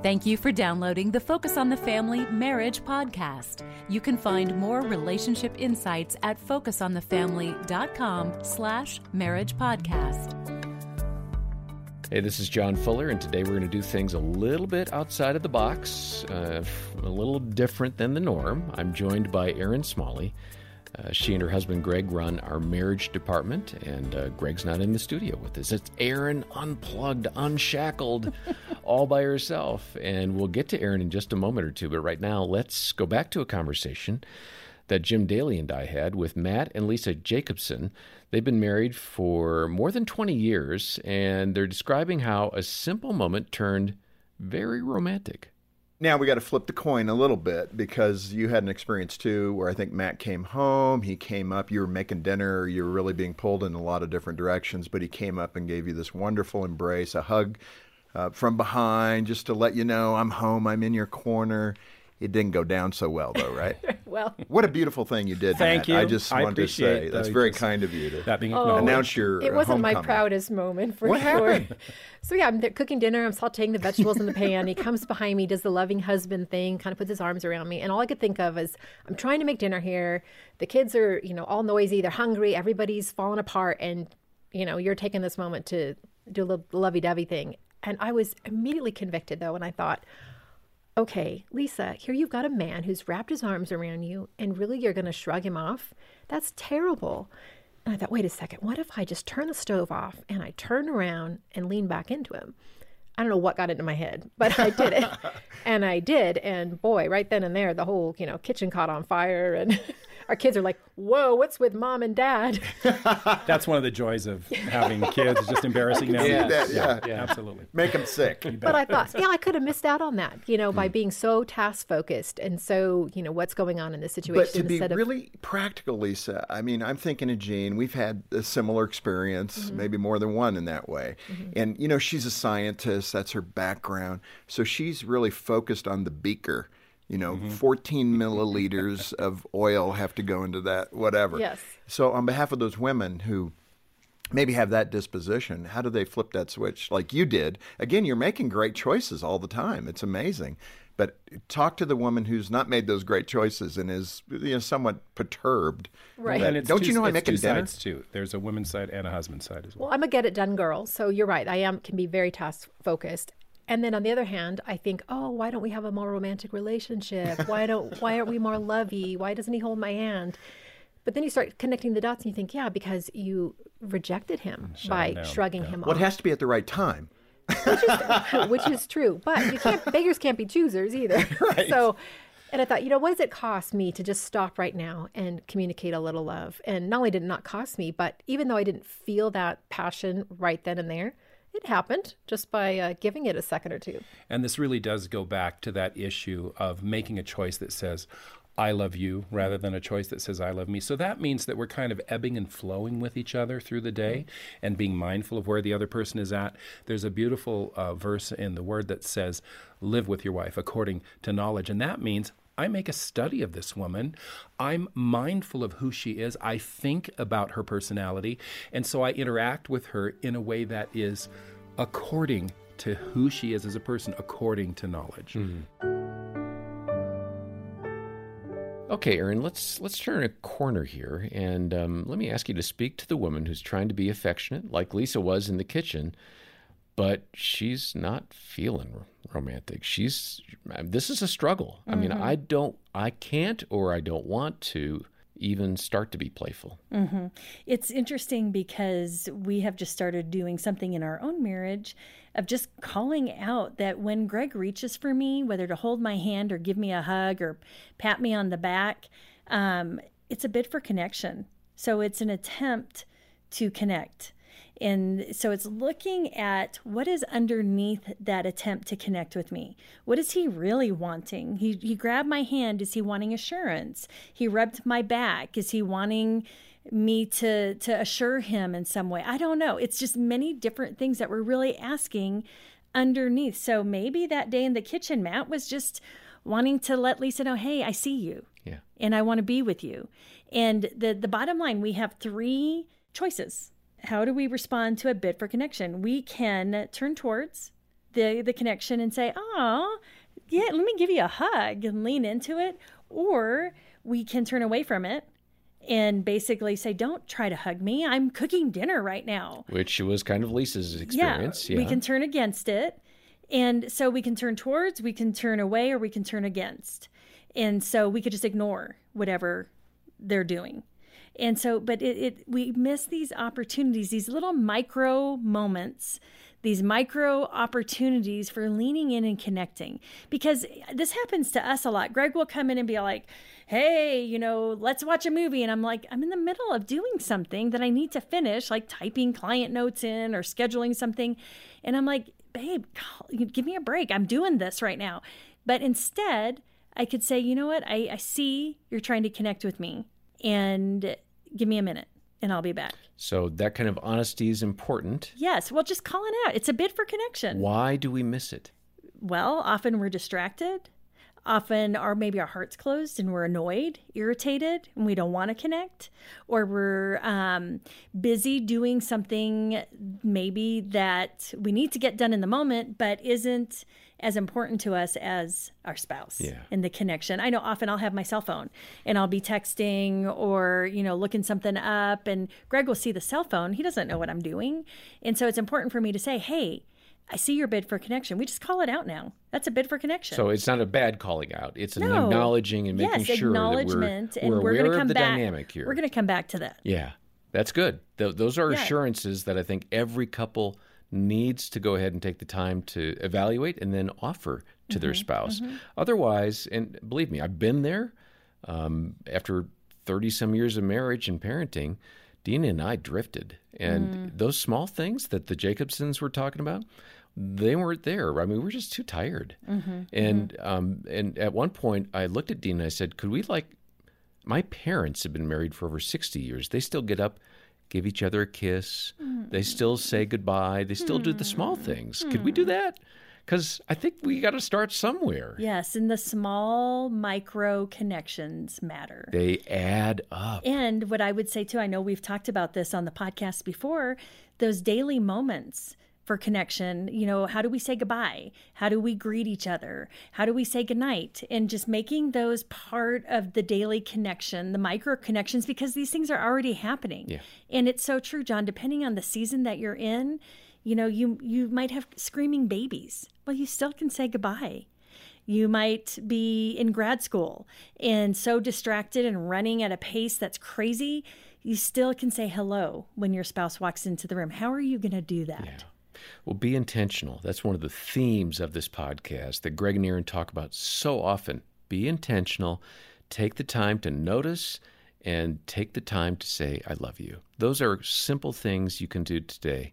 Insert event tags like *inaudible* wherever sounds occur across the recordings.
Thank you for downloading the Focus on the Family Marriage podcast. You can find more relationship insights at focusonthefamily.com slash marriage podcast. Hey, this is John Fuller, and today we're going to do things a little bit outside of the box, uh, a little different than the norm. I'm joined by Erin Smalley. Uh, she and her husband Greg run our marriage department, and uh, Greg's not in the studio with us. It's Erin unplugged, unshackled, *laughs* all by herself. And we'll get to Erin in just a moment or two. But right now, let's go back to a conversation that Jim Daly and I had with Matt and Lisa Jacobson. They've been married for more than 20 years, and they're describing how a simple moment turned very romantic. Now we got to flip the coin a little bit because you had an experience too where I think Matt came home, he came up, you were making dinner, you were really being pulled in a lot of different directions, but he came up and gave you this wonderful embrace, a hug uh, from behind just to let you know I'm home, I'm in your corner. It didn't go down so well, though, right? *laughs* well, what a beautiful thing you did. Thank Matt. you. I just I wanted to say that's very kind of you to that being Oh, acknowledged. announce your. it wasn't my proudest moment for What sure. happened? *laughs* So yeah, I'm cooking dinner. I'm sautéing the vegetables in the pan. He comes behind me, does the loving husband thing, kind of puts his arms around me, and all I could think of is I'm trying to make dinner here. The kids are, you know, all noisy. They're hungry. Everybody's falling apart, and you know, you're taking this moment to do a little lovey-dovey thing. And I was immediately convicted though, and I thought, okay, Lisa, here you've got a man who's wrapped his arms around you, and really you're going to shrug him off? That's terrible. And I thought, wait a second, what if I just turn the stove off and I turn around and lean back into him? I don't know what got into my head, but I did it. *laughs* and I did. And boy, right then and there, the whole, you know, kitchen caught on fire. And *laughs* our kids are like, whoa, what's with mom and dad? *laughs* That's one of the joys of having kids. It's just embarrassing now. *laughs* see that, yeah. yeah, absolutely. Make them sick. but I thought, yeah, I could have missed out on that, you know, by mm. being so task focused and so, you know, what's going on in this situation But to be of really practical, Lisa, I mean, I'm thinking of Jean. We've had a similar experience, mm-hmm. maybe more than one in that way. Mm-hmm. And, you know, she's a scientist, that's her background. So she's really focused on the beaker. You know, mm-hmm. 14 milliliters of oil have to go into that, whatever. Yes. So, on behalf of those women who maybe have that disposition, how do they flip that switch like you did? Again, you're making great choices all the time. It's amazing. But talk to the woman who's not made those great choices and is you know somewhat perturbed. Right. that- And it's don't two, you know I it's make two a dinner? sides too. There's a women's side and a husband's side as well. Well, I'm a get it done girl, so you're right. I am can be very task focused. And then on the other hand, I think, oh, why don't we have a more romantic relationship? Why don't *laughs* why aren't we more lovey? Why doesn't he hold my hand? But then you start connecting the dots and you think, yeah, because you rejected him mm, by him down, shrugging him Well, it off, has to be at the right time. *laughs* which is true. But you can't beggars can't be choosers either. *laughs* So and I thought, you know, what does it cost me to just stop right now and communicate a little love? And not only did it not cost me, but even though I didn't feel that passion right then and there, it happened just by uh, giving it a second or two. And this really does go back to that issue of making a choice that says, I love you, rather than a choice that says, I love me. So that means that we're kind of ebbing and flowing with each other through the day and being mindful of where the other person is at. There's a beautiful uh, verse in the word that says, Live with your wife according to knowledge. And that means I make a study of this woman. I'm mindful of who she is. I think about her personality. And so I interact with her in a way that is according to who she is as a person, according to knowledge. Okay, Erin, let's let's turn a corner here, and um, let me ask you to speak to the woman who's trying to be affectionate, like Lisa was in the kitchen, but she's not feeling romantic. She's this is a struggle. I mean, I don't, I can't, or I don't want to even start to be playful. It's interesting because we have just started doing something in our own marriage of just calling out that when Greg reaches for me, whether to hold my hand or give me a hug or pat me on the back, um, it's a bid for connection. So it's an attempt to connect. And so it's looking at what is underneath that attempt to connect with me. What is he really wanting? He, he grabbed my hand. Is he wanting assurance? He rubbed my back. Is he wanting me to to assure him in some way? I don't know. It's just many different things that we're really asking underneath. So maybe that day in the kitchen, Matt was just wanting to let Lisa know, hey, I see you Yeah. and I want to be with you. And the the bottom line, we have three choices. How do we respond to a bid for connection? We can turn towards, the the connection and say, "Oh, yeah, let me give you a hug and lean into it," or we can turn away from it and basically say, "Don't try to hug me. I'm cooking dinner right now." Which was kind of Lisa's experience. Yeah, we can turn against it. And so we can turn towards, we can turn away, or we can turn against. And so we could just ignore whatever they're doing. And so, but it, it we miss these opportunities, these little micro moments these micro opportunities for leaning in and connecting because this happens to us a lot. Greg will come in and be like, Hey, you know, let's watch a movie. And I'm like, I'm in the middle of doing something that I need to finish, like typing client notes in or scheduling something. And I'm like, Babe, give me a break. I'm doing this right now. But instead, I could say, you know what? I, I see you're trying to connect with me and give me a minute and I'll be back. So that kind of honesty is important. Yes. Well, just calling out. It's a bid for connection. Why do we miss it? Well, often we're distracted. Often, our maybe our heart's closed and we're annoyed, irritated, and we don't want to connect, or we're um, busy doing something maybe that we need to get done in the moment, but isn't as important to us as our spouse yeah. and the connection. I know often I'll have my cell phone and I'll be texting or, you know, looking something up and Greg will see the cell phone. He doesn't know what I'm doing. And so it's important for me to say, "Hey, I see your bid for connection. We just call it out now. That's a bid for connection. So it's not a bad calling out. It's an no. acknowledging and making yes, sure that we're, and we're, we're aware come of the back, dynamic here. We're going to come back to that. Yeah, that's good. Th- those are Yeah. assurances that I think every couple needs to go ahead and take the time to evaluate and then offer to their mm-hmm, spouse. Mm-hmm. Otherwise, and believe me, I've been there. Um, after thirty some years of marriage and parenting, Dena and I drifted, and mm. those small things that the Jacobsons were talking about, they weren't there. I mean, we were just too tired. Mm-hmm, and um, and at one point, I looked at Dena and I said, "Could we like?" My parents have been married for over sixty years. They still get up, give each other a kiss. Mm. They still say goodbye. They still do the small hmm. things. Could we hmm. do that? Because I think we got to start somewhere. Yes, and the small micro connections matter. They add up. And what I would say too, I know we've talked about this on the podcast before, those daily moments for connection, you know, how do we say goodbye? How do we greet each other? How do we say goodnight? And just making those part of the daily connection, the micro connections, because these things are already happening. Yeah. And it's so true, John, depending on the season that you're in, you know, you you might have screaming babies. Well, you still can say goodbye. You might be in grad school and so distracted and running at a pace that's crazy. You still can say hello when your spouse walks into the room. How are you going to do that? Well, be intentional. That's one of the themes of this podcast that Greg and Erin talk about so often. Be intentional. Take the time to notice and take the time to say, I love you. Those are simple things you can do today.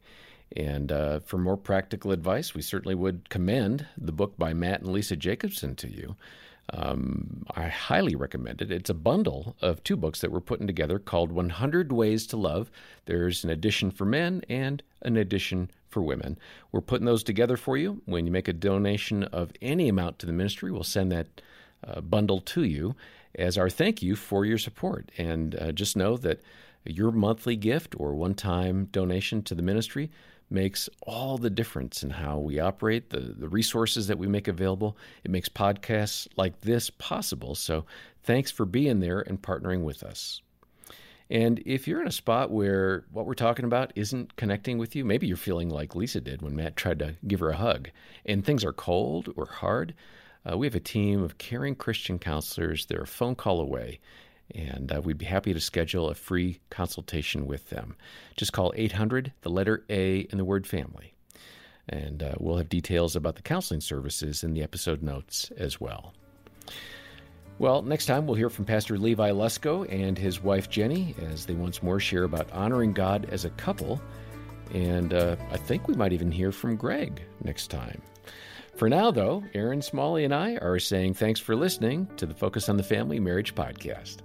And uh, for more practical advice, we certainly would commend the book by Matt and Lisa Jacobson to you. Um, I highly recommend it. It's a bundle of two books that we're putting together called 100 Ways to Love. There's an edition for men and an edition for women. We're putting those together for you. When you make a donation of any amount to the ministry, we'll send that uh, bundle to you as our thank you for your support. And uh, just know that your monthly gift or one time donation to the ministry makes all the difference in how we operate, the, the resources that we make available. It makes podcasts like this possible. So thanks for being there and partnering with us. And if you're in a spot where what we're talking about isn't connecting with you, maybe you're feeling like Lisa did when Matt tried to give her a hug, and things are cold or hard, uh, we have a team of caring Christian counselors. They're a phone call away, and uh, we'd be happy to schedule a free consultation with them. Just call 800, the letter A, and the word family. And uh, we'll have details about the counseling services in the episode notes as well. Well, next time we'll hear from Pastor Levi Lusko and his wife Jenny as they once more share about honoring God as a couple. And uh, I think we might even hear from Greg next time. For now, though, Erin Smalley and I are saying thanks for listening to the Focus on the Family Marriage Podcast.